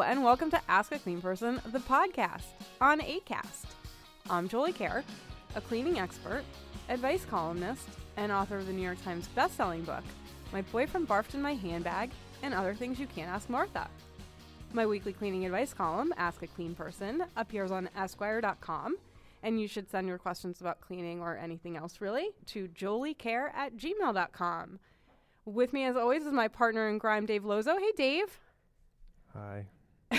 And welcome to Ask a Clean Person, the podcast on ACAST. I'm Jolie Kerr, a cleaning expert, advice columnist, and author of the New York Times bestselling book, My Boyfriend Barfed in My Handbag and Other Things You Can't Ask Martha. My weekly cleaning advice column, Ask a Clean Person, appears on Esquire.com, and you should send your questions about cleaning or anything else really to joliekerr at gmail.com. With me, as always, is my partner in crime, Dave Lozo. Hey, Dave. Hi.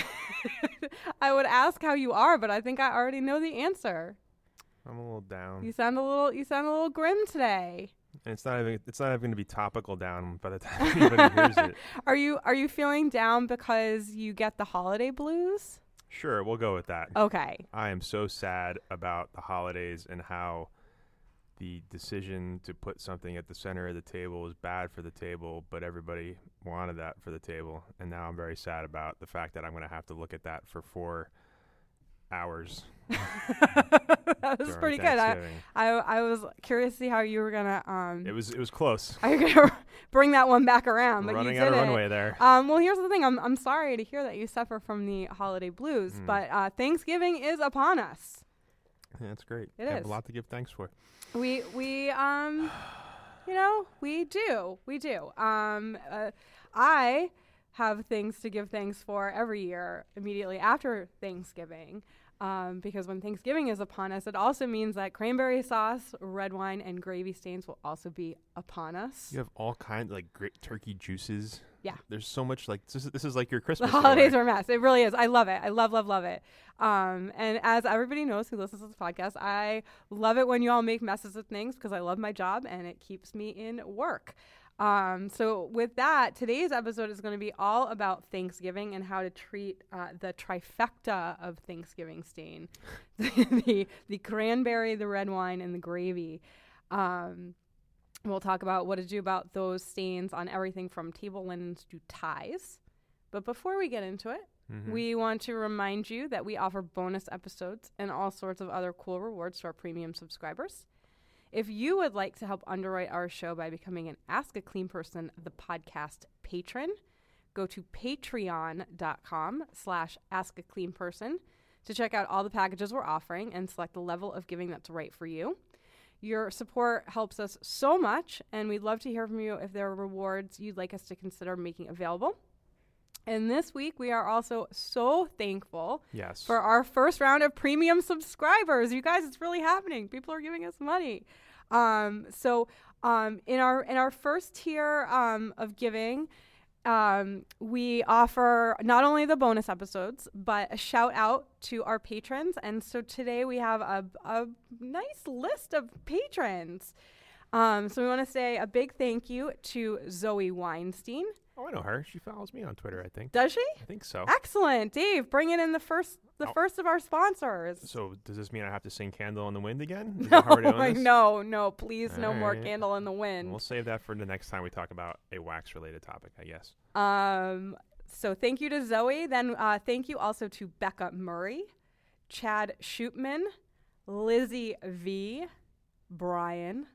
I would ask how you are, but I think I already know the answer. I'm a little down. You sound a little you sound a little grim today. And it's not even it's not even going to be topical down by the time anybody hears it. Are you are you feeling down because you get the holiday blues? Sure, we'll go with that. Okay. I am so sad about the holidays and how the decision to put something at the center of the table was bad for the table, but everybody wanted that for the table. And now I'm very sad about the fact that I'm going to have to look at that for four hours. that was pretty good. I, I I was curious to see how you were gonna um It was it was close. how you're gonna bring that one back around, but Running you out of it. runway there. Um, well, here's the thing. I'm I'm sorry to hear that you suffer from the holiday blues, Mm. but uh, Thanksgiving is upon us. Yeah, that's great. It I have is. a lot to give thanks for. We we um, you know, we do we do. Um, uh, I have things to give thanks for every year immediately after Thanksgiving. Um, because when Thanksgiving is upon us, it also means that cranberry sauce, red wine, and gravy stains will also be upon us. You have all kinds like great turkey juices. Yeah. There's so much like this is this is like your Christmas. The holidays story. are a mess. It really is. I love it. I love, love, love it. Um, and as everybody knows who listens to this podcast, I love it when you all make messes of things because I love my job and it keeps me in work. Um, so with that, today's episode is going to be all about Thanksgiving and how to treat uh, the trifecta of Thanksgiving stain: the the cranberry, the red wine, and the gravy. Um, we'll talk about what to do about those stains on everything from table linens to ties. But before we get into it, Mhm. we want to remind you that we offer bonus episodes and all sorts of other cool rewards to our premium subscribers. If you would like to help underwrite our show by becoming an Ask a Clean Person, the podcast patron, go to patreon.com slash ask a clean person to check out all the packages we're offering and select the level of giving that's right for you. Your support helps us so much, and we'd love to hear from you if there are rewards you'd like us to consider making available. And this week, we are also so thankful yes. for our first round of premium subscribers. You guys, it's really happening. People are giving us money. Um, so um, in our in our first tier um, of giving, um, we offer not only the bonus episodes, but a shout out to our patrons. And so today we have a, a nice list of patrons. Um, so we want to say a big thank you to Zoe Weinstein. oh, I know her. She follows me on Twitter. I think. Does she? I think so. Excellent, Dave. Bringing in the first, the Oh. first of our sponsors. So does this mean I have to sing "Candle in the Wind" again? Is that how we're doing No, no, no, please, no more candle in the wind. We'll save that for the next time we talk about a wax-related topic, I guess. Um, so thank you to Zoe. Then uh, thank you also to Becca Murray, Chad Shootman, Lizzie V, Brian.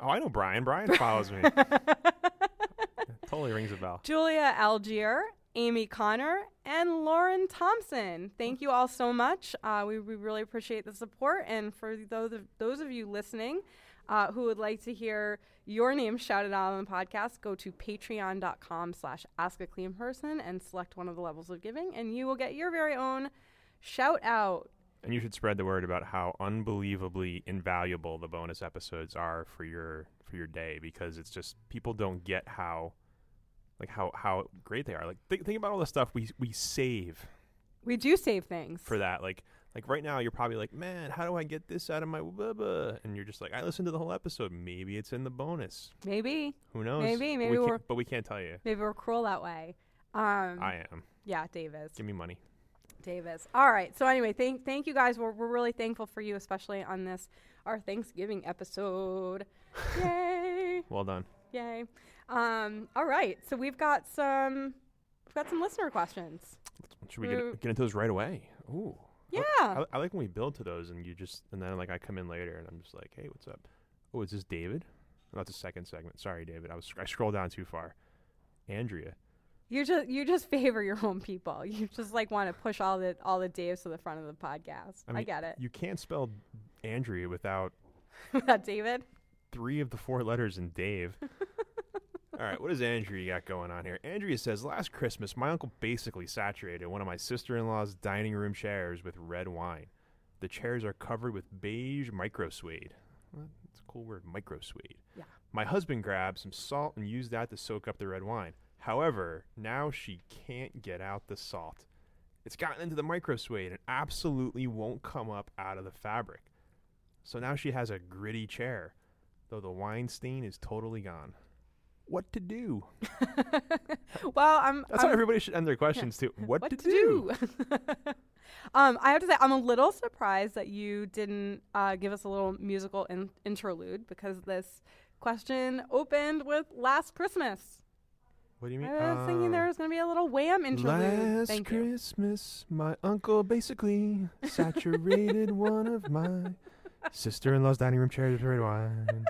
Oh, I know Brian. Brian follows me. totally rings a bell. Julia Algier, Amy Connor, and Lauren Thompson. Thank you all so much. Uh, we, we really appreciate the support. And for those of, those of you listening uh, who would like to hear your name shouted out on the podcast, go to patreon.com slash ask a clean person and select one of the levels of giving, and you will get your very own shout out. And you should spread the word about how unbelievably invaluable the bonus episodes are for your for your day because it's just people don't get how like how how great they are. Like think, think about all the stuff we we save We do save things. for that. Like Like right now, you're probably like, man, how do I get this out of my blah, blah? And you're just like, I listened to the whole episode. Maybe it's in the bonus. Maybe, Who knows? Maybe, maybe we we're- but we can't tell you. maybe we're cruel that way. Um, I am. yeah, Davis. Give me money. Davis. All right. So anyway, thank thank you guys. We're we're really thankful for you, especially on this our Thanksgiving episode. Yay! Well done. Yay! Um. All right. So we've got some we've got some listener questions. Should we get, get into those right away? Ooh. Yeah. I, I like when we build to those and you just and then like I come in later and I'm just like, hey, what's up? Oh, is this David? Oh, that's a second segment. Sorry, David. I was I scrolled down too far. Andrea. You just you just favor your own people. You just like want to push all the all the Daves to the front of the podcast. I, I get it. You can't spell Andrea without That David. three of the four letters in Dave. All right, what does Andrea got going on here? Andrea says, Last Christmas, my uncle basically saturated one of my sister in law's dining room chairs with red wine. The chairs are covered with beige micro suede. Well, That's a cool word, micro suede. Yeah. My husband grabbed some salt and used that to soak up the red wine. However, now she can't get out the salt. It's gotten into the micro suede and absolutely won't come up out of the fabric. So now she has a gritty chair, though the wine stain is totally gone. What to do? well, I'm. That's I'm how everybody should end their questions too. What, what to, to do? do? um, I have to say, I'm a little surprised that you didn't uh, give us a little musical in- interlude because this question opened with "Last Christmas." What do you mean? I was thinking Oh. there was going to be a little wham interlude. Last Thank you. Christmas, my uncle basically saturated one of my sister-in-law's dining room chairs with red wine.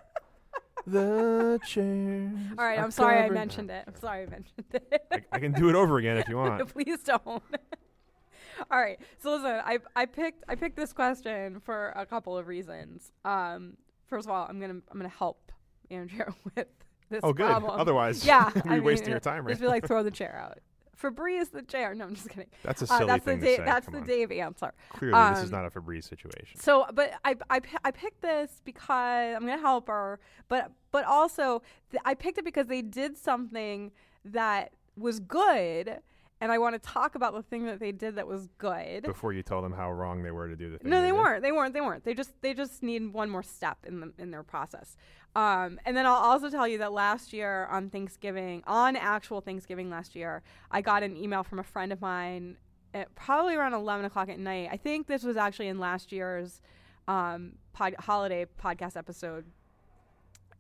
The chairs. All right, I'm sorry I covered- mentioned it. I'm sorry I mentioned it. I, I can do it over again if you want. Please don't. All right. So listen, I I picked I picked this question for a couple of reasons. Um, first of all, I'm gonna I'm gonna help Andrea with this Oh, good. problem. Otherwise, yeah, you'd be I mean, wasting your time right Just be like throw the chair out. Febreze the chair. No, I'm just kidding. That's a Uh, silly that's the thing to say. that's Come the on. Dave answer. Clearly, this is um, not a Febreze situation. So, but I, I, I picked this because I'm gonna help her, but but also th- I picked it because they did something that was good, and I want to talk about the thing that they did that was good. Before you tell them how wrong they were to do the thing. No, they did. weren't. They weren't. They weren't. They just they just need one more step in the in their process. Um, and then I'll also tell you that last year on Thanksgiving, on actual Thanksgiving last year, I got an email from a friend of mine, at probably around eleven o'clock at night. I think this was actually in last year's um, pod- holiday podcast episode.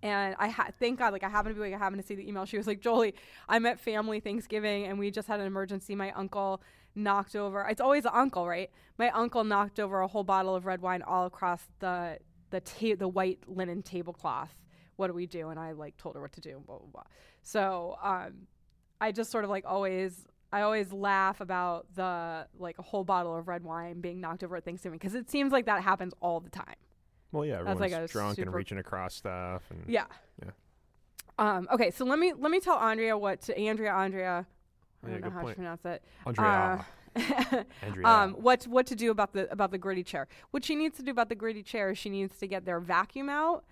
And I ha- thank God, like I happened to be like I happened to see the email. She was like, "Jolie, I'm at family Thanksgiving, and we just had an emergency. My uncle knocked over. It's always the uncle, right? My uncle knocked over a whole bottle of red wine all across the the ta- the white linen tablecloth. What do we do?" And I like told her what to do. Blah blah blah. So um, I just sort of like always. I always laugh about the like a whole bottle of red wine being knocked over at Thanksgiving because it seems like that happens all the time. Well, yeah, everyone's like a drunk and super- reaching across stuff. And Yeah. Yeah. Um, okay, so let me let me tell Andrea what to Andrea Andrea. I Yeah, don't know good how point. to pronounce it. Andrea. Uh, Andrea. um, what what to do about the about the gritty chair? What she needs to do about the gritty chair is she needs to get their vacuum out,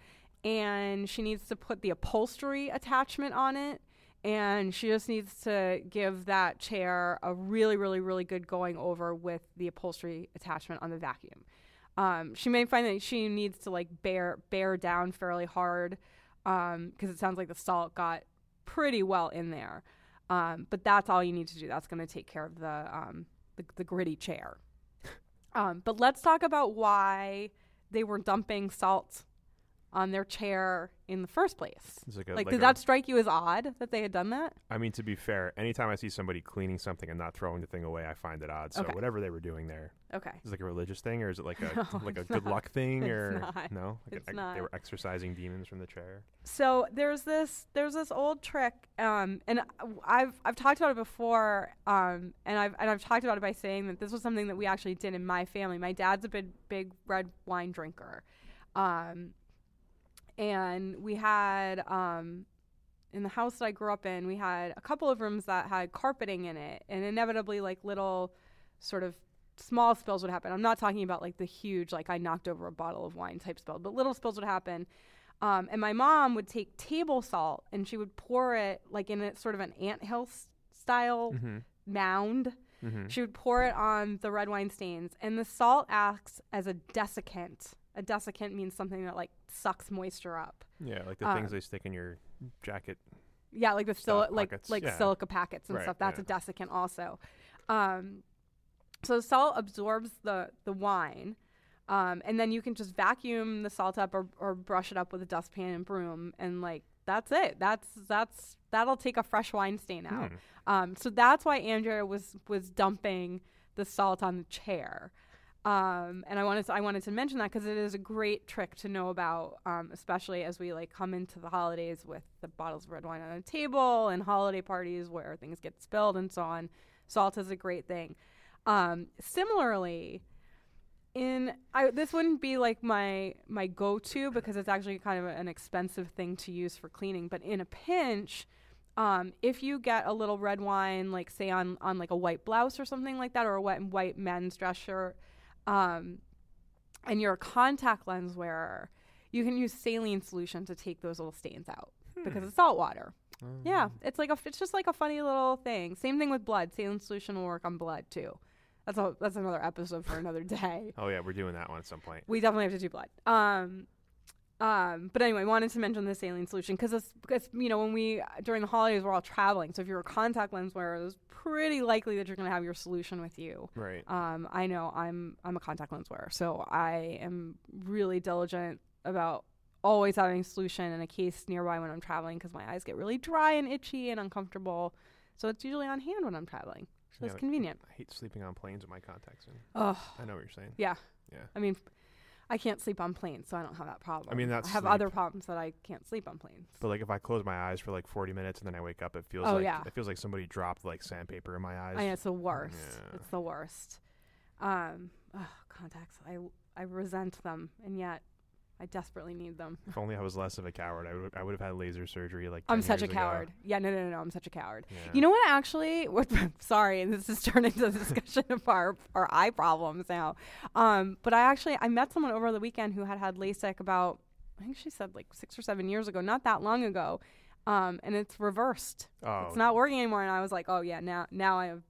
and she needs to put the upholstery attachment on it, and she just needs to give that chair a really really really good going over with the upholstery attachment on the vacuum. Um, she may find that she needs to like bear bear down fairly hard because it sounds like the salt got pretty well in there. Um, but that's all you need to do. That's going to take care of the, um, the the gritty chair. Um, but let's talk about why they were dumping salt on their chair in the first place. Like a, Like, like did a- that strike you as odd that they had done that? I mean, to be fair, anytime I see somebody cleaning something and not throwing the thing away, I find it odd. So Okay. whatever they were doing there, Okay. is it like a religious thing, or is it like a No, like a good not. luck thing, It's or not. no? Like It's an- not. They were exorcising demons from the chair. So there's this there's this old trick, um, and I've I've talked about it before, um, and I've and I've talked about it by saying that this was something that we actually did in my family. My dad's a big big red wine drinker, um, and we had um, in the house that I grew up in, we had a couple of rooms that had carpeting in it, and inevitably like little sort of small spills would happen. I'm not talking about like the huge like I knocked over a bottle of wine type spill, but little spills would happen. Um, and my mom would take table salt and she would pour it like in a sort of an anthill s- style Mm-hmm. mound Mhm. She would pour it on the red wine stains, and the salt acts as a desiccant. A desiccant means something that like sucks moisture up. Yeah, like the Uh, things they stick in your jacket. Yeah, like the sil- like pockets, like yeah. silica packets and Right, stuff. That's yeah. a desiccant also. Um, so salt absorbs the the wine, um, and then you can just vacuum the salt up or, or brush it up with a dustpan and broom, and like that's it. That's that's that'll take a fresh wine stain out. Hmm. Um, so that's why Andrea was was dumping the salt on the chair. Um, and I wanted to, I wanted to mention that because it is a great trick to know about, um, especially as we like come into the holidays with the bottles of red wine on a table and holiday parties where things get spilled and so on. Salt is a great thing. Um, similarly, in I, this wouldn't be like my my go-to because it's actually kind of an expensive thing to use for cleaning. But in a pinch, um, if you get a little red wine, like say on on like a white blouse or something like that, or a wet white men's dress shirt, um, and you're a contact lens wearer, you can use saline solution to take those little stains out because it's salt water. Yeah, it's like a it's just like a funny little thing. Same thing with blood. Saline solution will work on blood too. That's a that's another episode for another day. Oh yeah, we're doing that one at some point. We definitely have to do blood. Um, um, but anyway, wanted to mention the saline solution because it's because you know when we during the holidays we're all traveling. So if you're a contact lens wearer, it's pretty likely that you're going to have your solution with you. Right. Um, I know I'm I'm a contact lens wearer, so I am really diligent about always having a solution in a case nearby when I'm traveling because my eyes get really dry and itchy and uncomfortable. So it's usually on hand when I'm traveling. So Yeah, it's convenient. I hate sleeping on planes with my contacts in. Oh, I know what you're saying. yeah. Yeah. I mean, I can't sleep on planes, so I don't have that problem. I mean, that's I have sleep. other problems that I can't sleep on planes. But like if I close my eyes for like 40 minutes and then I wake up, it feels Oh, like yeah. it feels like somebody dropped like sandpaper in my eyes. I know it's the worst. Yeah. It's the worst. Um, ugh, contacts. I I resent them, and yet I desperately need them. If only I was less of a coward, I would I would have had laser surgery like. I'm such a years ago. coward. Yeah, no, no, no, no. I'm such a coward. Yeah. You know what? Actually, what, sorry, this has turned into a discussion of our our eye problems now. Um, but I actually I met someone over the weekend who had had LASIK about I think she said like six or seven years ago, not that long ago, um, and it's reversed. Oh, It's not working anymore. And I was like, oh yeah, now now I have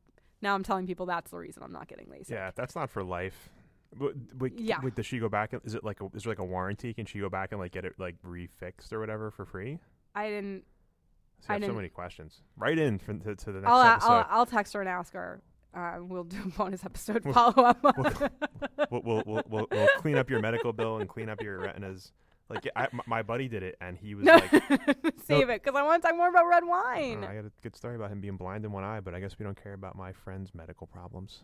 now I'm telling people that's the reason I'm not getting LASIK. Yeah, that's not for life. But, but Yeah. Wait, does she go back? Is it like a is there like a warranty? Can she go back and like get it like refixed or whatever for free? I didn't. See, I I have so many questions. Write in to, to the next I'll, episode. I'll I'll text her and ask her. Uh, we'll do a bonus episode follow up. we'll, we'll, we'll, we'll, we'll clean up your medical bill and clean up your retinas. Like I, m- my buddy did it, and he was no, like, save it because I want to talk more about red wine. I got a good story about him being blind in one eye, but I guess we don't care about my friend's medical problems.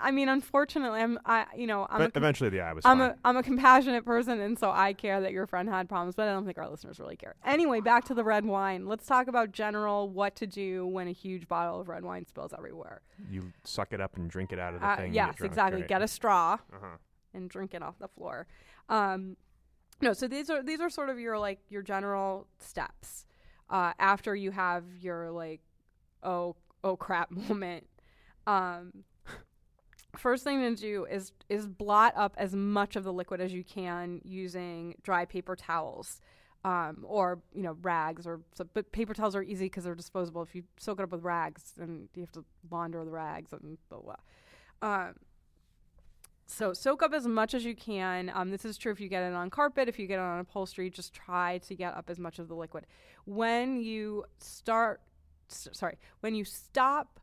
I mean, unfortunately, I'm I you know I'm But a, eventually, the eye was I'm fine. a I'm a compassionate person, and so I care that your friend had problems, but I don't think our listeners really care. Anyway, back to the red wine. Let's talk about general what to do when a huge bottle of red wine spills everywhere. you suck it up and drink it out of the Uh, thing. yes, exactly. Get a straw. Uh-huh. and drink it off the floor. Um, no, so these are these are sort of your like your general steps uh, after you have your like oh oh crap moment. Um, first thing to do is is blot up as much of the liquid as you can using dry paper towels. Um, or you know rags or so, but paper towels are easy because they're disposable. If you soak it up with rags, then you have to launder the rags and blah blah. Um, so soak up as much as you can. Um, this is true if you get it on carpet, if you get it on upholstery, just try to get up as much of the liquid. When you start, s- sorry, when you stop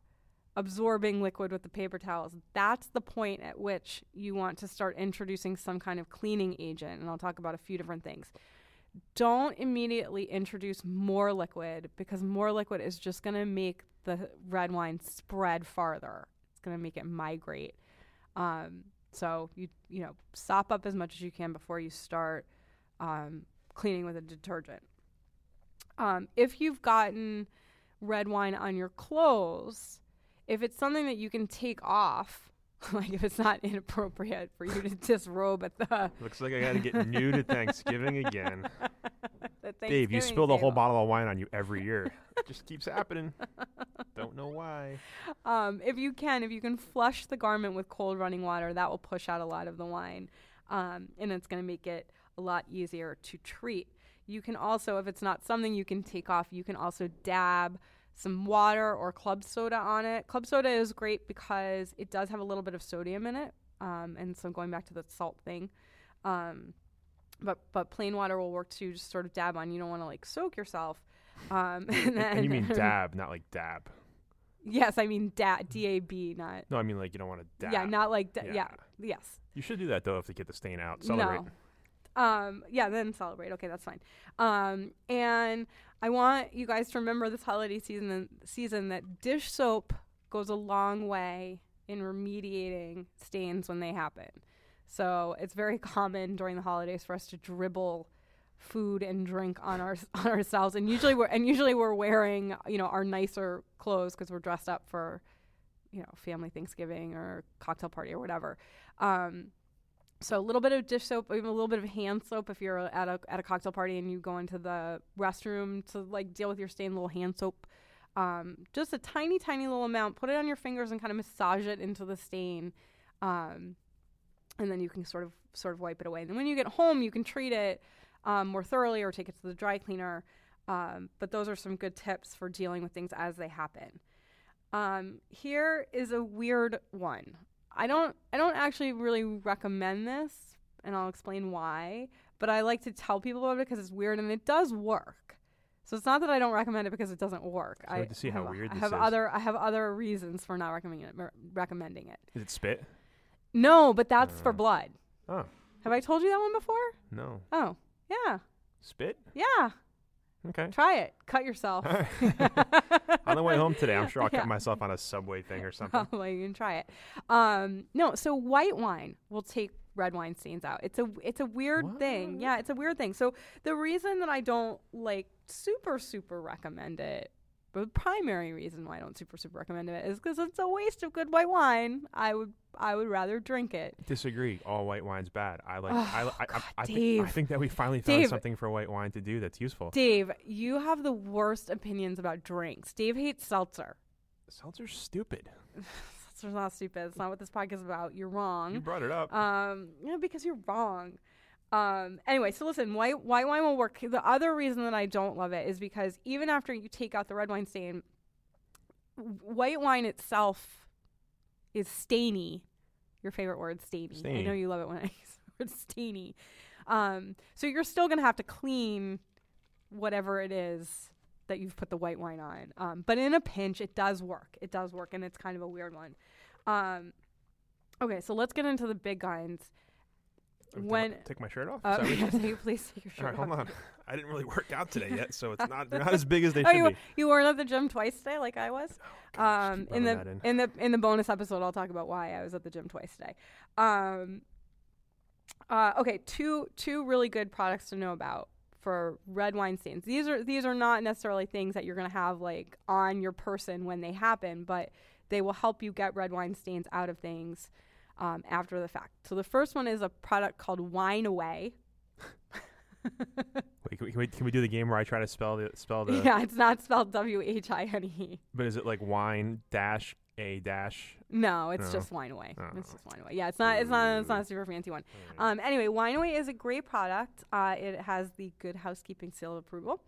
absorbing liquid with the paper towels, that's the point at which you want to start introducing some kind of cleaning agent. And I'll talk about a few different things. Don't immediately introduce more liquid because more liquid is just going to make the red wine spread farther. It's going to make it migrate. Um, so you you know sop up as much as you can before you start um, cleaning with a detergent. Um, if you've gotten red wine on your clothes, if it's something that you can take off, like if it's not inappropriate for you to disrobe at the, Looks like I got to get nude at Thanksgiving again. the Dave, you Thanksgiving spill the whole bottle of wine on you every year. it just keeps happening. Don't know why. um, if you can, if you can flush the garment with cold running water, that will push out a lot of the wine, um, and it's going to make it a lot easier to treat. You can also, if it's not something you can take off, you can also dab some water or club soda on it. Club soda is great because it does have a little bit of sodium in it. Um, and so going back to the salt thing. Um, but but plain water will work too. Just sort of dab on. You don't want to like soak yourself. Um, and, then and you mean dab, not like dab. Yes, I mean da- D A B, not. No, I mean like you don't want to dab. Yeah, not like da- Yeah. yeah. Yes. You should do that though if they get the stain out. Celebrate. No. Um, yeah, then celebrate. Okay, that's fine. Um, and I want you guys to remember this holiday season season that dish soap goes a long way in remediating stains when they happen. So it's very common during the holidays for us to dribble food and drink on our on ourselves, and usually we're and usually we're wearing you know our nicer clothes because we're dressed up for you know family Thanksgiving or cocktail party or whatever. Um, so a little bit of dish soap, even a little bit of hand soap if you're at a at a cocktail party and you go into the restroom to like deal with your stain, little hand soap. Um, just a tiny, tiny little amount. Put it on your fingers and kind of massage it into the stain, um, and then you can sort of sort of wipe it away. And when you get home, you can treat it um, more thoroughly or take it to the dry cleaner. Um, but those are some good tips for dealing with things as they happen. Um, here is a weird one. I don't I don't actually really recommend this, and I'll explain why. But I like to tell people about it because it's weird and it does work. So it's not that I don't recommend it because it doesn't work. I to see how have, weird I have is. other I have other reasons for not recommending it. Recommending it. Is it spit? No, but that's for Uh. blood. Oh Have I told you that one before? no. Oh, yeah, Spit? yeah. Okay. Try it. Cut yourself. On the way home today, I'm sure I'll Yeah. cut myself on a subway thing or something. Probably you can try it. Um, no, so white wine will take red wine stains out. It's a it's a weird thing. Yeah, it's a weird thing. So the reason that I don't like super super recommend it, the primary reason why I don't super super recommend it is because it's a waste of good white wine. I would I would rather drink it. Disagree. All white wine's bad. I like. Oh, I, I, I, God, I, think, I think that we finally found Dave. something for white wine to do that's useful. Dave, you have the worst opinions about drinks. Dave hates seltzer. Seltzer's stupid. Seltzer's not stupid. It's not what this podcast is about. You're wrong. You brought it up. Um, yeah, because you're wrong. Um, anyway, so listen, white white wine will work. The other reason that I don't love it is because even after you take out the red wine stain, white wine itself is stainy. Your favorite word, stainy. I know you love it when I use the word stainy. Um, so you're still gonna have to clean whatever it is that you've put the white wine on. Um, but in a pinch, it does work. It does work, and it's kind of a weird one. Um, okay, so let's get into the big guns. Take my- when- take my shirt off. Uh, that what you- please take your shirt All right, hold on. I didn't really work out today yet, so it's not they're not as big as they Oh, should you, be. you weren't at the gym twice today, like I was. Gosh, Um, in the that in. the in the bonus episode, I'll talk about why I was at the gym twice today. Um, uh, okay, two two really good products to know about for red wine stains. These are these are not necessarily things that you're gonna have like on your person when they happen, but they will help you get red wine stains out of things um, after the fact. So the first one is a product called Wine Away. Wait, can we, can we can we do the game where I try to spell the spell the? yeah, it's not spelled W H I N E. But is it like wine dash a dash? No, it's No. just Wine Away. Oh. It's just Wine Away. Yeah, it's not. It's not. It's not a super fancy one. Um. Anyway, Wine Away is a great product. Uh, it has the Good Housekeeping seal of approval.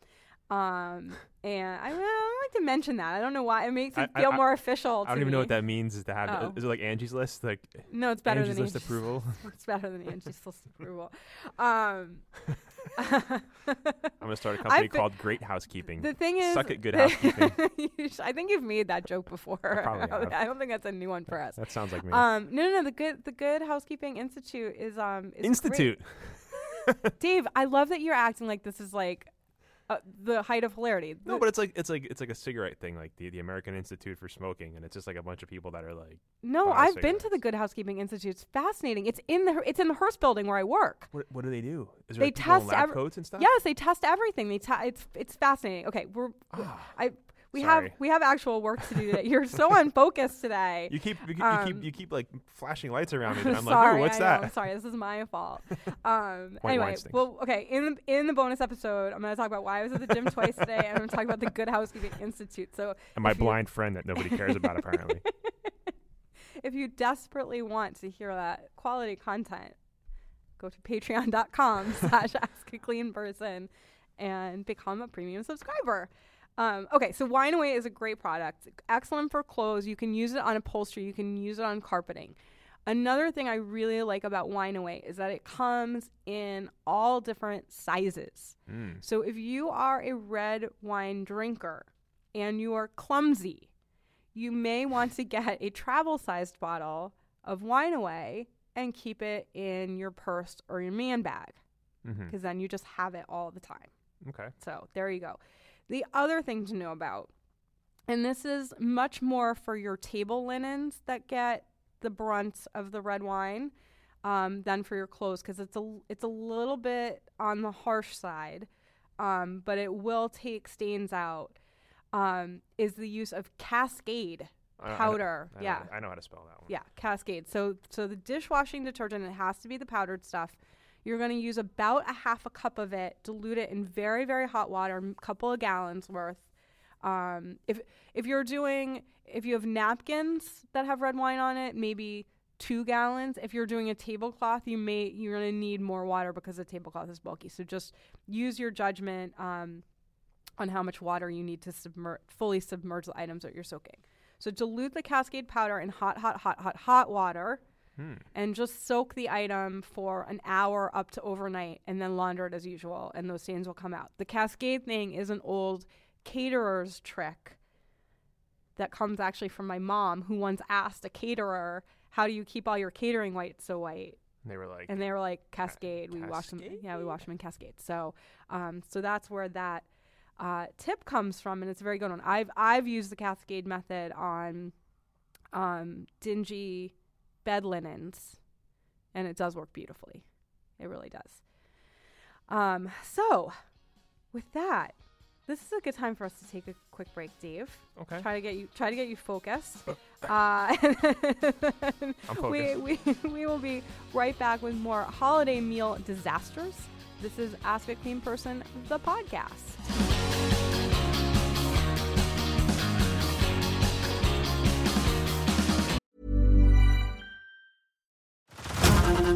Um. And I, I like to mention that. I don't know why it makes I- it I- feel I- more official. I don't to even know what that means. Is to have Oh. is it like Angie's list? Like No, it's better Angie's than list Angie's. approval. it's better than Angie's list approval. Um. I'm gonna start a company been- called Great Housekeeping. The thing is, Suck it, Good Housekeeping. Sh- I think you've made that joke before. probably have. I don't think that's a new one for us. that sounds like me. Um, no, no, no. The good, the Good Housekeeping Institute is um is. Institute. Dave, I love that you're acting like this is like uh, the height of hilarity. No, but it's like it's like it's like a cigarette thing, like the, the American Institute for Smoking, and it's just like a bunch of people that are like, no, I've been to the. Good Housekeeping Institute. It's fascinating. It's in the it's in the Hearst building where I work. what what do they do? Is They like test lab every- coats and stuff? Yes, they test everything. They te- it's it's fascinating. Okay, we're Ah, I we Sorry. have we have actual work to do today. You're so unfocused today. you keep you, keep- you Um, keep you keep like flashing lights around me, and I'm like, sorry, oh, what's I know, that? I'm sorry, this is my fault. Um, anyway, well, okay. In the in the bonus episode, I'm going to talk about why I was at the gym twice today, and I'm going to talk about the Good Housekeeping Institute. So, And my blind friend that nobody cares about apparently. if you desperately want to hear that quality content, go to patreon.com slash ask a clean person and become a premium subscriber. Um, okay, so Wine Away is a great product. Excellent for clothes. You can use it on upholstery. You can use it on carpeting. Another thing I really like about Wine Away is that it comes in all different sizes. Mm. So if you are a red wine drinker and you are clumsy, you may want to get a travel sized bottle of Wine Away and keep it in your purse or your man bag because then you just have it all the time. Okay. So there you go. The other thing to know about, and this is much more for your table linens that get the brunt of the red wine um, than for your clothes because it's a it's a little bit on the harsh side, um, but it will take stains out. Um, is the use of Cascade I- powder? I yeah, I know how to spell that one. yeah, Cascade. So so the dishwashing detergent it has to be the powdered stuff. You're going to use about a half a cup of it, dilute it in very very hot water, a couple of gallons worth. Um, if if you're doing if you have napkins that have red wine on it, maybe two gallons. If you're doing a tablecloth, you may you're going to need more water because the tablecloth is bulky. So just use your judgment um, on how much water you need to submer- fully submerge the items that you're soaking. So dilute the Cascade powder in hot, hot, hot, hot, hot water Hmm. and just soak the item for an hour up to overnight and then launder it as usual and those stains will come out. The Cascade thing is an old caterer's trick that comes actually from my mom who once asked a caterer, How do you keep all your catering whites so white? And they were like, and they were like Cascade. We wash them. Yeah, we wash them in Cascade. So, um, so that's where that uh, tip comes from, and it's a very good one. I've I've used the Cascade method on um, dingy bed linens, and it does work beautifully. It really does. Um, so, with that, this is a good time for us to take a quick break, Dave. okay. Try to get you try to get you focused. Uh, I'm we, focused. we, we will be right back with more holiday meal disasters. This is Ask a Clean Person, the podcast.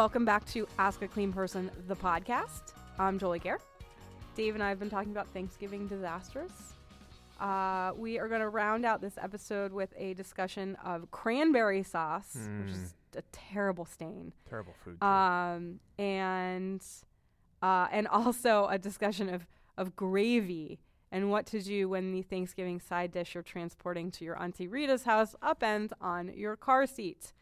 Welcome back to Ask a Clean Person, the podcast. I'm Jolie Kerr. Dave and I have been talking about Thanksgiving disasters. Uh, we are going to round out this episode with a discussion of cranberry sauce, which is a terrible stain. Terrible food. um, and uh, and also a discussion of of gravy and what to do when the Thanksgiving side dish you're transporting to your auntie Rita's house upends on your car seat.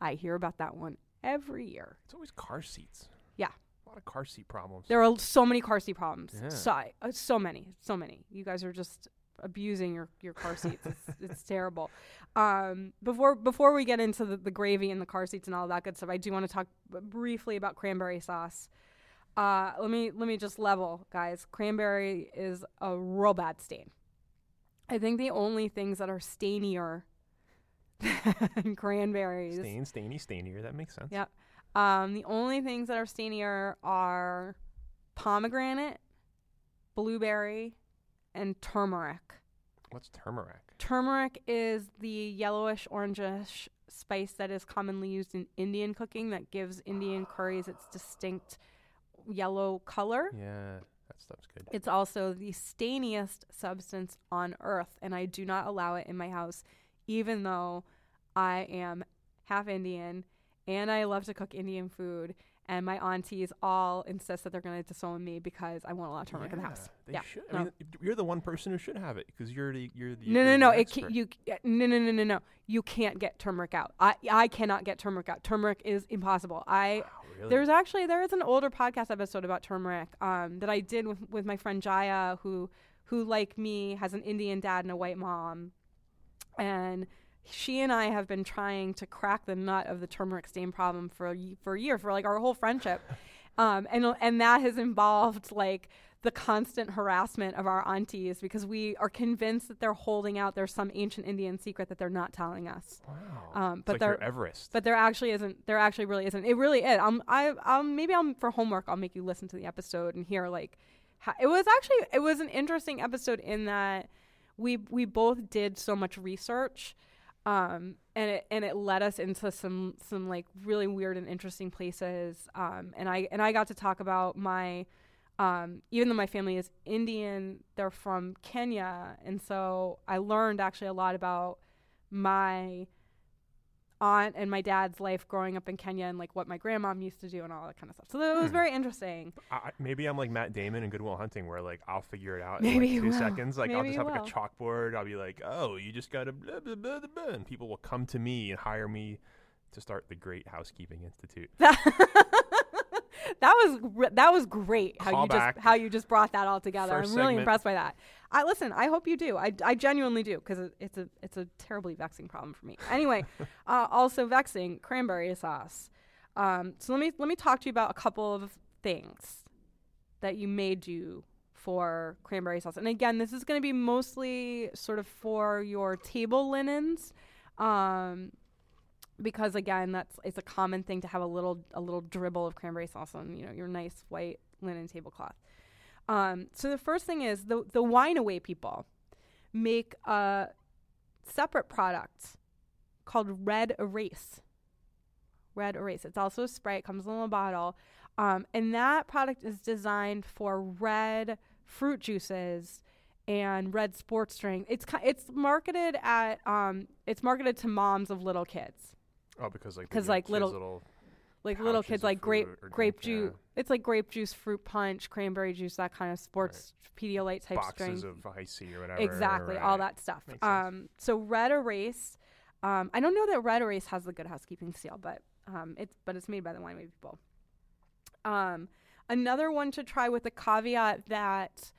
I hear about that one every year. it's always car seats. Yeah. A lot of car seat problems. There are so many car seat problems. Yeah. So, uh, so many, so many. You guys are just abusing your, your car seats. It's, it's terrible. Um, before before we get into the, the gravy and the car seats and all that good stuff, I do want to talk b- briefly about cranberry sauce. Uh, let me let me just level, guys. Cranberry is a real bad stain. I think the only things that are stainier cranberries Stain, stainy, stainier. That makes sense. Yep. Um, the only things that are stainier are pomegranate, blueberry, and turmeric. What's turmeric? Turmeric is the yellowish orangish spice that is commonly used in Indian cooking that gives Indian curries its distinct yellow color. Yeah, that stuff's good. It's also the stainiest substance on earth, and I do not allow it in my house, even though I am half Indian and I love to cook Indian food. And my aunties all insist that they're going to disown me because I won't allow turmeric in the house. They yeah, should. no. I mean, you're the one person who should have it because you're the you're the no, no, you're no. the It can, you no, no, no, no, no. You can't get turmeric out. I I cannot get turmeric out. Turmeric is impossible. I Wow, really? There's actually there is an older podcast episode about turmeric um, that I did with, with my friend Jaya, who who like me has an Indian dad and a white mom, and she and I have been trying to crack the nut of the turmeric stain problem for a for a year for like our whole friendship, um, and and that has involved like the constant harassment of our aunties because we are convinced that they're holding out there's some ancient Indian secret that they're not telling us. Wow. Um, It's but like they're Everest. but there actually isn't. There actually really isn't. It really is. Um, I um maybe I'm for homework I'll make you listen to the episode and hear like, how, it was actually it was an interesting episode in that we we both did so much research, um, and it and it led us into some some like really weird and interesting places. Um, and I and I got to talk about my. Um, even though my family is Indian, they're from Kenya, and so I learned actually a lot about my aunt and my dad's life growing up in Kenya and like what my grandmom used to do and all that kind of stuff. So that was Hmm. very interesting. I, maybe I'm like Matt Damon in Good Will Hunting, where like I'll figure it out Maybe in like two seconds. Like I'll just have like a chalkboard. I'll be like, oh, you just got to blah blah blah blah, blah, and people will come to me and hire me to start the Great Housekeeping Institute. That, was that was great how you Callback. just how you just brought that all together. First I'm really segment. impressed by that. I listen. I hope you do. I, I genuinely do because it, it's a it's a terribly vexing problem for me. Anyway, uh, also vexing cranberry sauce. Um, so let me let me talk to you about a couple of things that you may do for cranberry sauce. And again, this is going to be mostly sort of for your table linens. Um, because again, that's it's a common thing to have a little a little dribble of cranberry sauce on you know your nice white linen tablecloth. Um, so the first thing is the the wine away people make a separate product called Red Erase. Red Erase. It's also a spray. It comes in a little bottle, um, and that product is designed for red fruit juices and red sports drink. It's it's marketed at um, it's marketed to moms of little kids. Oh, because like they 'Cause, give like, little- little like little kids like grape grape juice. It's like grape juice, fruit punch, cranberry juice, that kind of sports Pedialyte type boxes drink. of icy or whatever. Exactly, all that stuff. Um, so Red Erase. Um, I don't know that Red Erase has the Good Housekeeping seal, but um, it's but it's made by the Wine people. Um, another one to try with the caveat that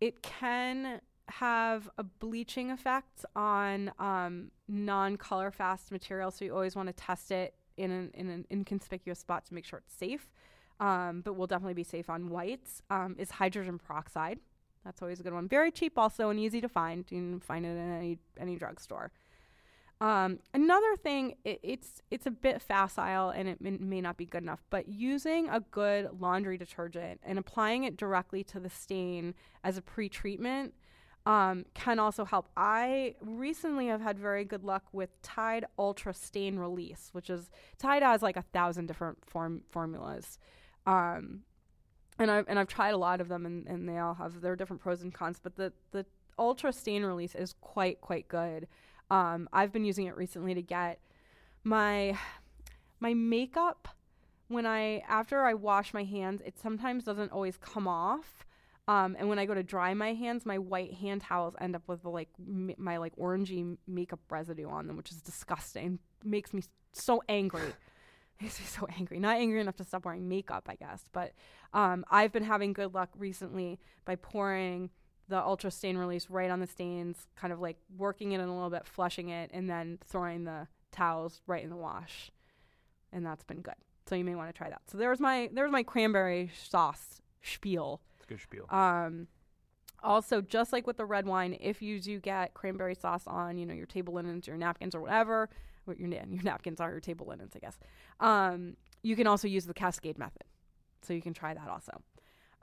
it can have a bleaching effect on um, non-color fast material, so you always want to test it in an in an inconspicuous spot to make sure it's safe. Um, but will definitely be safe on whites. Um, is hydrogen peroxide. That's always a good one. Very cheap also and easy to find. You can find it in any any drugstore. Um, another thing, it, it's it's a bit facile and it may, may not be good enough, but using a good laundry detergent and applying it directly to the stain as a pre-treatment um, can also help. I recently have had very good luck with Tide Ultra Stain Release, which is Tide has like a thousand different form formulas. Um, and I've and I've tried a lot of them, and, and they all have their different pros and cons. But the the ultra stain release is quite quite good. Um, I've been using it recently to get my my makeup when I after I wash my hands. It sometimes doesn't always come off. Um, and when I go to dry my hands, my white hand towels end up with the, like m- my like orangey makeup residue on them, which is disgusting. Makes me so angry makes me so angry. Not angry enough to stop wearing makeup, I guess. But um, I've been having good luck recently by pouring the ultra stain release right on the stains, kind of like working it in a little bit, flushing it, and then throwing the towels right in the wash. And that's been good. So you may want to try that. So there's my there's my cranberry sauce spiel. Good spiel. Um, also, just like with the red wine, if you do get cranberry sauce on, you know, your table linens, your napkins, or whatever, what your your napkins are your table linens, I guess. Um, you can also use the cascade method, so you can try that also.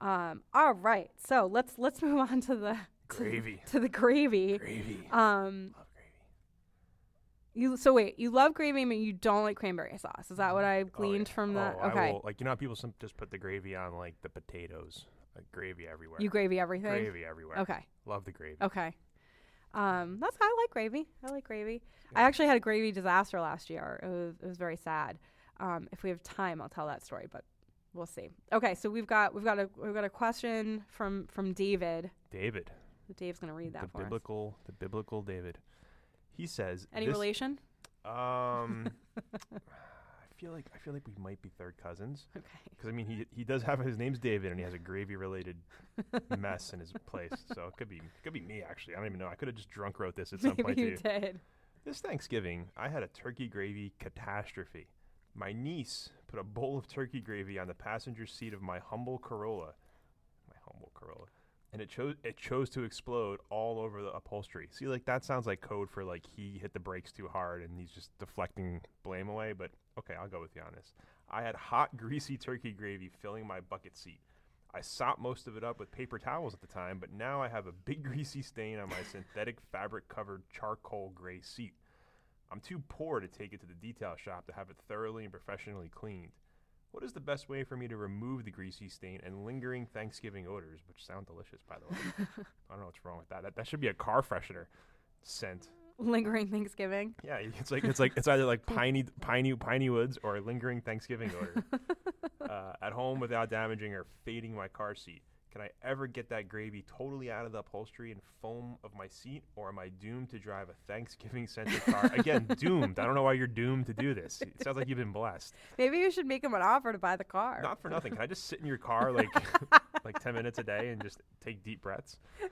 Um, all right, so let's let's move on to the Gravy. to the gravy. Gravy. Um, Love gravy. you so wait, you love gravy, but you don't like cranberry sauce. Is that what I Oh, gleaned yeah. from that? Oh, okay, will- like you know, how people some just put the gravy on like the potatoes. Like gravy everywhere. you gravy everything. Gravy everywhere. Okay. Love the gravy. Okay. Um, that's how I like gravy. I like gravy. I actually had a gravy disaster last year. It was it was very sad. Um, if we have time, I'll tell that story, but we'll see. Okay, so we've got we've got a we've got a question from from David. David. Dave's gonna read that the for us. biblical, the biblical David. He says. Any relation? Um, feel like I feel like we might be third cousins Okay. because I mean he he does have his name's David and he has a gravy related mess in his place, so it could be it could be me actually. I don't even know. I could have just drunk wrote this at some Maybe point you too. did. This Thanksgiving, I had a turkey gravy catastrophe. My niece put a bowl of turkey gravy on the passenger seat of my humble Corolla. And it chose it chose to explode all over the upholstery. See, like that sounds like code for like he hit the brakes too hard and he's just deflecting blame away, but okay, I'll go with you on this. I had hot, greasy turkey gravy filling my bucket seat. I sopped most of it up with paper towels at the time, but now I have a big greasy stain on my synthetic fabric covered charcoal gray seat. I'm too poor to take it to the detail shop to have it thoroughly and professionally cleaned. What is the best way for me to remove the greasy stain and lingering Thanksgiving odors, which sound delicious, by the way? I don't know what's wrong with that. That, that should be a car freshener scent. Lingering Thanksgiving. Yeah, it's like it's like it's either like piney piney piney woods or lingering Thanksgiving odor. uh, at home without damaging or fading my car seat. Can I ever get that gravy totally out of the upholstery and foam of my seat, or am I doomed to drive a Thanksgiving centric car? Again, doomed. I don't know why you're doomed to do this. It sounds like you've been blessed. Maybe you should make him an offer to buy the car. Not for nothing. Can I just sit in your car like like ten minutes a day and just take deep breaths?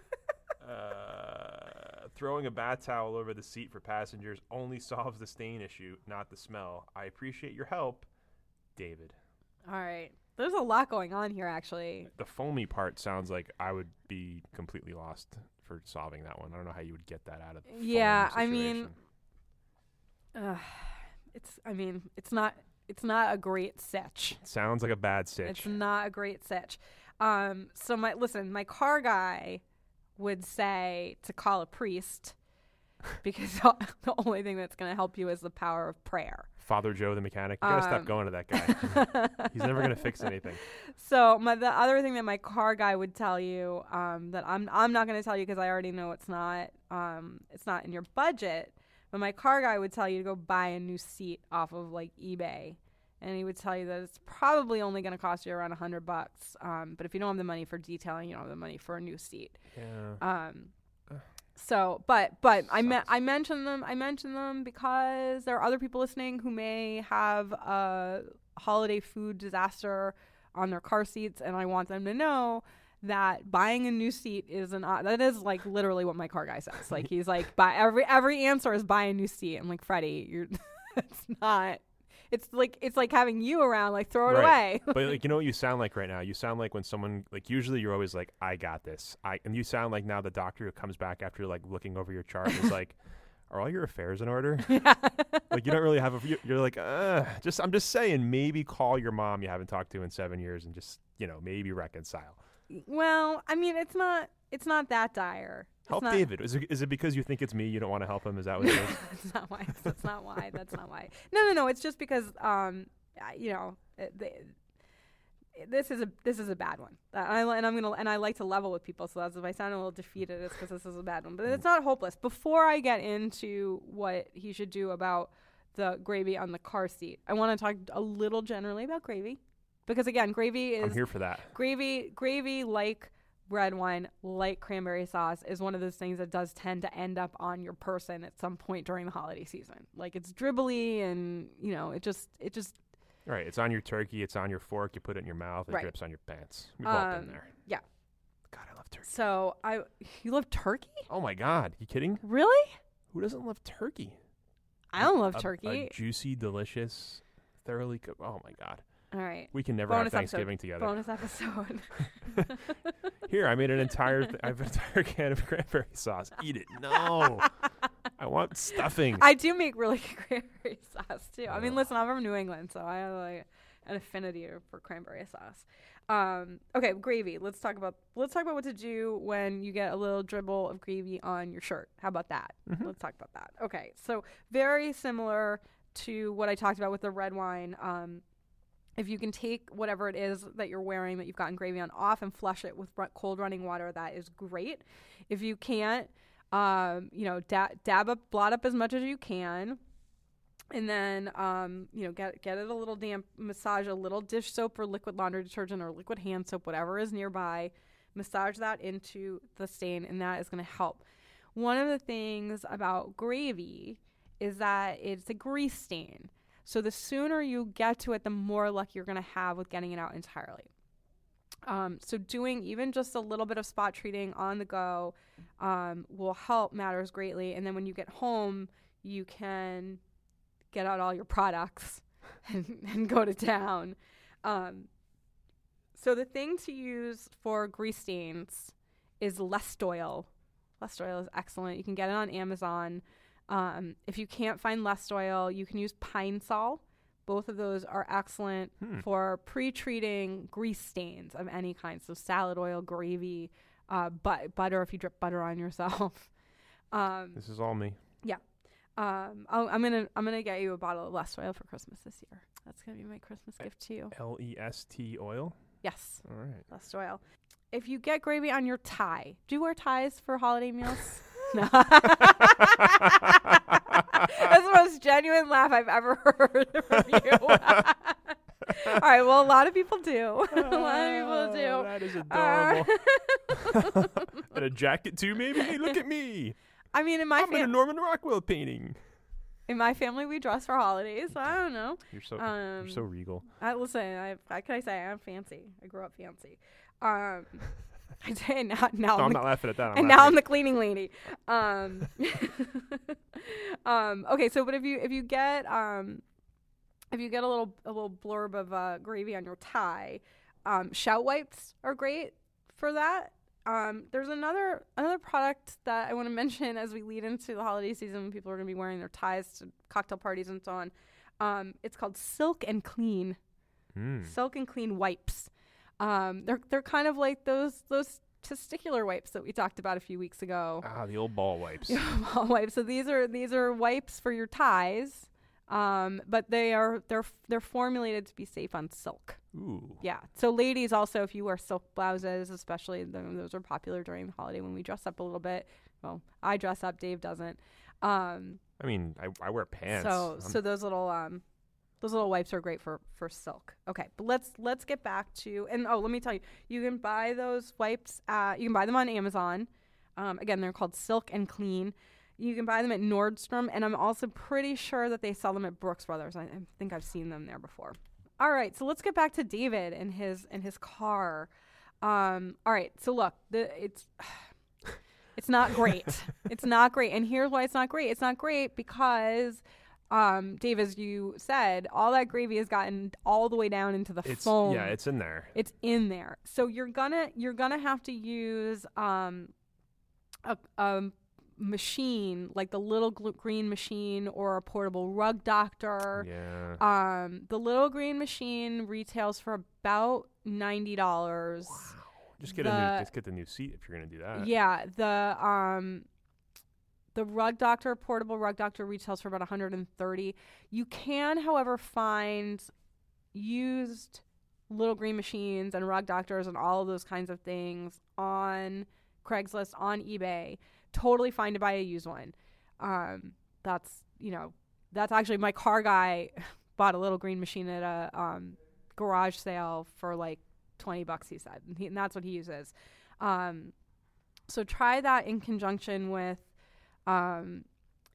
Uh, throwing a bath towel over the seat for passengers only solves the stain issue, not the smell. I appreciate your help, David. All right. There's a lot going on here, actually. The foamy part sounds like I would be completely lost for solving that one. I don't know how you would get that out of. The Yeah, foam I mean-. Ugh, it's. I mean, it's not. It's not a great sitch. sounds like a bad stitch. It's not a great sitch. Um. So my listen, my car guy would say to call a priest because the only thing that's going to help you is the power of prayer. Father Joe the mechanic. You gotta Um, stop going to that guy. He's never gonna fix anything. So my the other thing that my car guy would tell you um, that I'm I'm not to tell you because I already know it's not um, it's not in your budget. But my car guy would tell you to go buy a new seat off of like eBay, and he would tell you that it's probably only to cost you around a hundred bucks. Um, but if you don't have the money for detailing, you don't have the money for a new seat. Yeah. Um, so, but but I me- I mention them I mention them because there are other people listening who may have a holiday food disaster on their car seats, and I want them to know that buying a new seat is an o- that is like literally what my car guy says. Like he's like, buy every every answer is buy a new seat. I'm like, Freddy, you're it's not. It's like it's like having you around. Like throw it Right. away. but like you know what you sound like right now. You sound like when someone like usually you're always like I got this. I and you sound like now the doctor who comes back after like looking over your chart is like, are all your affairs in order? Yeah. like you don't really have a. you- You're like, uh, just I'm just saying maybe call your mom you haven't talked to in seven years and just you know maybe reconcile. well, I mean, it's not it's not that dire. Help not- David. Is it, is it because you think it's me? You don't want to help him? Is that what it is? That's not why. That's not why. That's not why. No, no, no. It's just because, um, I- you know, it, the, this is a this is a bad one. Uh, I, and I'm gonna and I like to level with people. So that's if I sound a little defeated, it's because this is a bad one. But it's not hopeless. Before I get into what he should do about the gravy on the car seat, I want to talk a little generally about gravy, because again, gravy is I'm here for that. gravy gravy like red wine like cranberry sauce is one of those things that does tend to end up on your person at some point during the holiday season like it's dribbly and you know it just it just Right. It's on your turkey. It's on your fork. You put it in your mouth. It Right. drips on your pants. We've all um, been there. yeah God, I love turkey. so i you love turkey Oh my God. You kidding? really Who doesn't love turkey? i don't love A- turkey A juicy, delicious, thoroughly cooked. Oh my God. All right We can never bonus have episode Thanksgiving together. bonus episode Here, I made an entire. Th- I have an entire can of cranberry sauce. Eat it. No, I want stuffing. i do make really good cranberry sauce too i mean listen i'm from new england so i have like an affinity for cranberry sauce Um, okay, gravy. Let's talk about let's talk about what to do when you get a little dribble of gravy on your shirt. How about that? Let's talk about that. Okay, so very similar to what I talked about with the red wine. Um, if you can take whatever it is that you're wearing that you've gotten gravy on off and flush it with cold running water, that is great. If you can't, um, you know, da- dab up, blot up as much as you can and then um, you know get get it a little damp massage a little dish soap or liquid laundry detergent or liquid hand soap whatever is nearby massage that into the stain and that is going to help one of the things about gravy is that it's a grease stain so the sooner you get to it the more luck you're going to have with getting it out entirely um, so doing even just a little bit of spot treating on the go um, will help matters greatly and then when you get home you can get out all your products and, and go to town. Um, so the thing to use for grease stains is Lestoil. Lest Oil is excellent. You can get it on Amazon. Um, if you can't find Lestoil, you can use Pine Sol. Both of those are excellent Hmm. for pre-treating grease stains of any kind. So salad oil, gravy, uh, but butter if you drip butter on yourself. Um, This is all me. Yeah, um, I'll, I'm gonna I'm gonna get you a bottle of Lestoil for Christmas this year. That's gonna be my Christmas I- gift to you. L E S T oil. Yes, All right. Lestoil. If you get gravy on your tie, do you wear ties for holiday meals? no. That's the most genuine laugh I've ever heard from you. All right. Well, a lot of people do. a lot of people do. Oh, That is Uh, adorable. and a jacket too, maybe. Hey, look at me. I mean, in my I'm in a Norman Rockwell painting. in my family, we dress for holidays. I don't know. You're so Um, you're so regal. I listen. I, I can I say I'm fancy. I grew up fancy. Um, I say now. Now No, I'm I'm the- not laughing at that. I'm and now I'm the cleaning lady. Um, um, okay, so but if you if you get um, if you get a little a little blurb of uh, gravy on your tie, um, shout wipes are great for that. Um, there's another another product that I want to mention as we lead into the holiday season when people are going to be wearing their ties to cocktail parties and so on. Um, it's called Silk and Clean. Mm. Silk and Clean wipes. Um, they're they're kind of like those those testicular wipes that we talked about a few weeks ago. Ah, the old ball wipes. Ball wipes. So these are these are wipes for your ties, um, but they are they're they're formulated to be safe on silk. Ooh. Yeah. So ladies also, if you wear silk blouses, especially those are popular during the holiday when we dress up a little bit. Well, I dress up. Dave doesn't. Um, I mean, I, I wear pants. so I'm- so those little um those little wipes are great for for silk. Okay, but let's let's get back to and oh let me tell you, you can buy those wipes at you can buy them on Amazon. Um, again, they're called Silk and Clean. You can buy them at Nordstrom, and I'm also pretty sure that they sell them at Brooks Brothers. I, I think I've seen them there before. All right, so let's get back to David and his and his car. Um, all right, so look, the it's it's not great. it's not great, and here's why it's not great. It's not great because um, Dave, as you said, all that gravy has gotten all the way down into the it's foam. yeah, it's in there. it's in there. So you're gonna you're gonna have to use um, a, a machine like the little green machine or a portable rug doctor. Yeah. Um, the little green machine retails for about ninety dollars. Wow. just get a new just get the new seat if you're gonna do that. Yeah, the um the rug doctor portable rug doctor retails for about 130. You can however find used little green machines and rug doctors and all of those kinds of things on Craigslist on eBay. Totally fine to buy a used one. Um that's, you know, that's actually my car guy bought a little green machine at a um garage sale for like 20 bucks he said and, he, and that's what he uses um, so try that in conjunction with, um,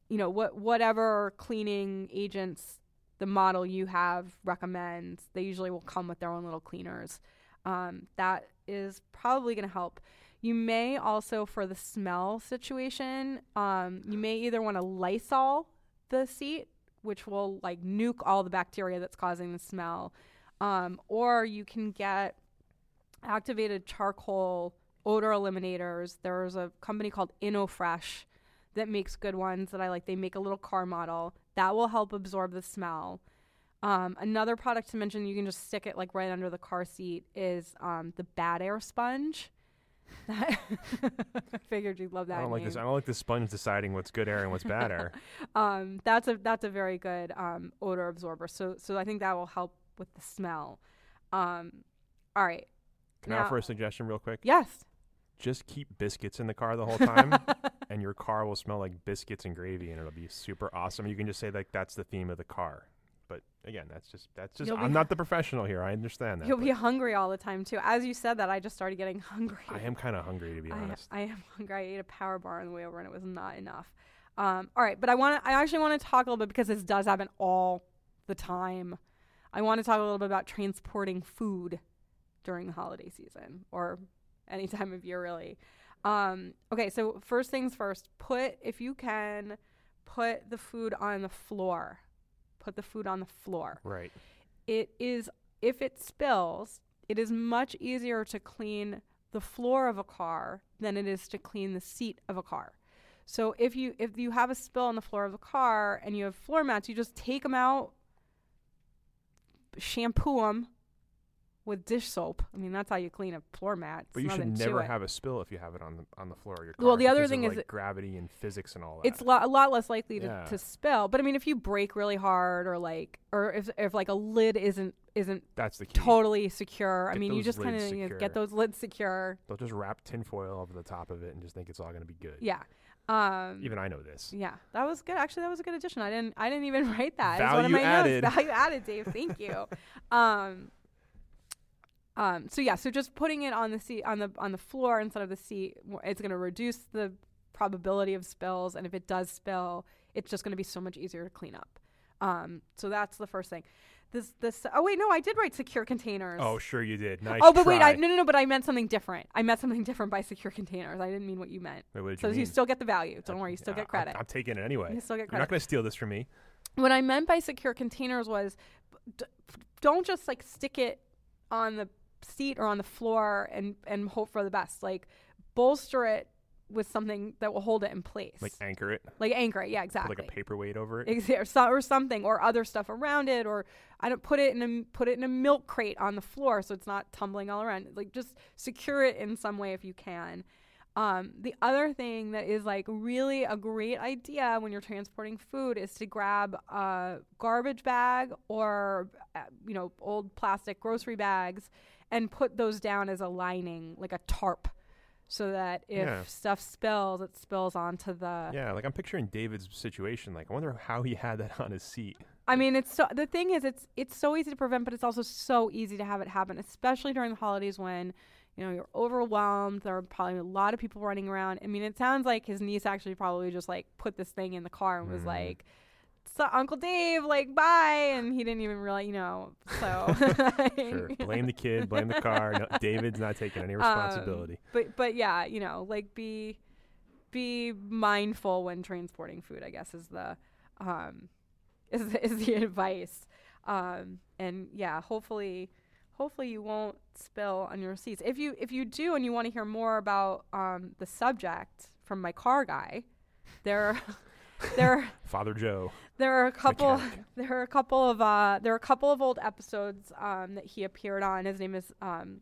you know, what whatever cleaning agents the model you have recommends. They usually will come with their own little cleaners. Um, that is probably going to help. You may also, for the smell situation, um, you may either want to Lysol the seat, which will like nuke all the bacteria that's causing the smell, um, or you can get activated charcoal odor eliminators. There's a company called InnoFresh that makes good ones that I like. They make a little car model that will help absorb the smell. Um, another product to mention, you can just stick it like right under the car seat, is um, the Bad Air Sponge. I figured you'd love that. I don't like this. I don't like the sponge deciding what's good air and what's bad air. um, that's a that's a very good um, odor absorber. So so I think that will help with the smell. Um, all right. Can I Now- offer a suggestion real quick? Yes. Just keep biscuits in the car the whole time, and your car will smell like biscuits and gravy, and it'll be super awesome. You can just say like that's the theme of the car. But again, that's just that's just. You'll I'm not the professional here. I understand that. You'll be hungry all the time too. As you said that, I just started getting hungry. I am kind of hungry to be I, honest. I am hungry. I ate a power bar on the way over, and it was not enough. Um, all right, but I want to. I actually want to talk a little bit because this does happen all the time. I want to talk a little bit about transporting food during the holiday season or any time of year, really. Um, okay, so first things first, put if you can put the food on the floor. Put the food on the floor. Right. It is if it spills, it is much easier to clean the floor of a car than it is to clean the seat of a car. So if you if you have a spill on the floor of the car and you have floor mats, you just take them out, shampoo them with dish soap. I mean, that's how you clean a floor mat. But you should never have a spill if you have it on the on the floor of your car. Well, the other because of, thing is like gravity and physics and all that. it's lo- a lot less likely to, Yeah. to spill. But I mean, if you break really hard or like, or if if like a lid isn't isn't that's the key. totally secure, I mean, you just kind of you know, get those lids secure. They'll just wrap tinfoil over the top of it and just think it's all going to be good. Yeah. Um, Even I know this. yeah, that was good. Actually, that was a good addition. I didn't I didn't even write that. It's one of Value my added. notes. Value added, Dave. Thank you. um, um, so yeah, so just putting it on the seat on the on the floor instead of the seat, it's going to reduce the probability of spills, and if it does spill, it's just going to be so much easier to clean up. Um, so that's the first thing. This this oh wait no I did write secure containers. Oh, sure you did. Nice. oh but wait I no no no but I meant something different. I meant something different by secure containers. I didn't mean what you meant. Wait, what So you you still get the value. Don't worry, you still get credit. I'm, I'm taking it anyway. You still get You're credit. not going to steal this from me. what I meant by secure containers was d- don't just like stick it on the seat or on the floor and and hope for the best. Like bolster it with something that will hold it in place. Like anchor it. Like anchor it. Yeah, Put exactly. like a paperweight over it. Exa- or, so, or something or other stuff around it or I don't put it in a put it in a milk crate on the floor so it's not tumbling all around. Like just secure it in some way if you can. Um, the other thing that is like really a great idea when you're transporting food is to grab a garbage bag or uh, you know old plastic grocery bags and put those down as a lining like a tarp so that if Yeah. stuff spills it spills onto the Yeah, like I'm picturing David's situation. Like I wonder how he had that on his seat. I mean, it's so the thing is, it's it's so easy to prevent, but it's also so easy to have it happen, especially during the holidays when you know you're overwhelmed. There are probably a lot of people running around. I mean, it sounds like his niece actually probably just like put this thing in the car and was Mhm. like, so Uncle Dave, like bye, and he didn't even really, you know. So Sure. blame the kid, blame the car. No, David's not taking any Um, responsibility. but but yeah, you know, like be be mindful when transporting food. I guess is the um is the, is the advice. Um and yeah, hopefully hopefully you won't spill on your seats. If you if you do and you want to hear more about um the subject from my car guy, there there Father Joe. there are a couple. Mechanic. There are a couple of. Uh, there are a couple of old episodes um, that he appeared on. His name is um,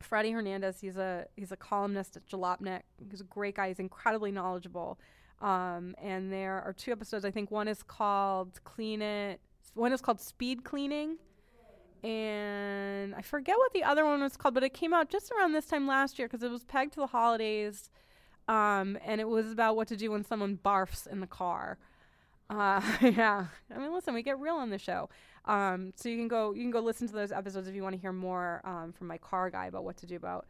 Freddy Hernandez. He's a he's a columnist at Jalopnik. He's a great guy. He's incredibly knowledgeable. Um, and there are two episodes. I think one is called Clean It. One is called Speed Cleaning, and I forget what the other one was called. But it came out just around this time last year because it was pegged to the holidays. Um, and it was about what to do when someone barfs in the car. Uh, yeah. I mean, listen, we get real on the show. Um, so you can go, you can go listen to those episodes if you want to hear more um, from my car guy about what to do about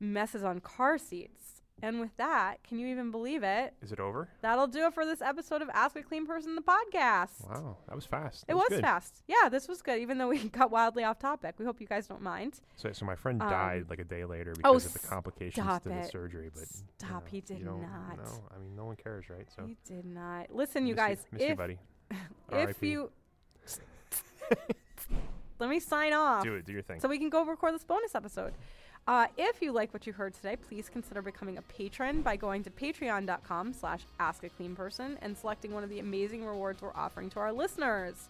messes on car seats. And with that, can you even believe it? Is it over? That'll do it for this episode of Ask a Clean Person, the podcast. Wow, that was fast. It That was, fast. Yeah, this was good, even though we got wildly off topic. We hope you guys don't mind. So, so my friend Um, died like a day later oh, because of the complications to the surgery. But you Stop, know, he did you not. know. I mean, no one cares, right? So You did not. Listen, you guys, miss if, you, buddy. if you. Let me sign off. Do it. Do your thing. so we can go record this bonus episode. Uh, if you like what you heard today, please consider becoming a patron by going to patreon.com slash askacleanperson and selecting one of the amazing rewards we're offering to our listeners.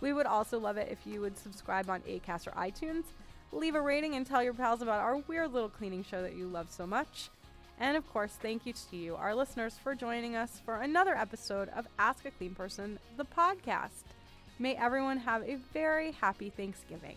We would also love it if you would subscribe on Acast or iTunes, leave a rating, and tell your pals about our weird little cleaning show that you love so much. And of course, thank you to you, our listeners, for joining us for another episode of Ask a Clean Person, the podcast. May everyone have a very happy Thanksgiving.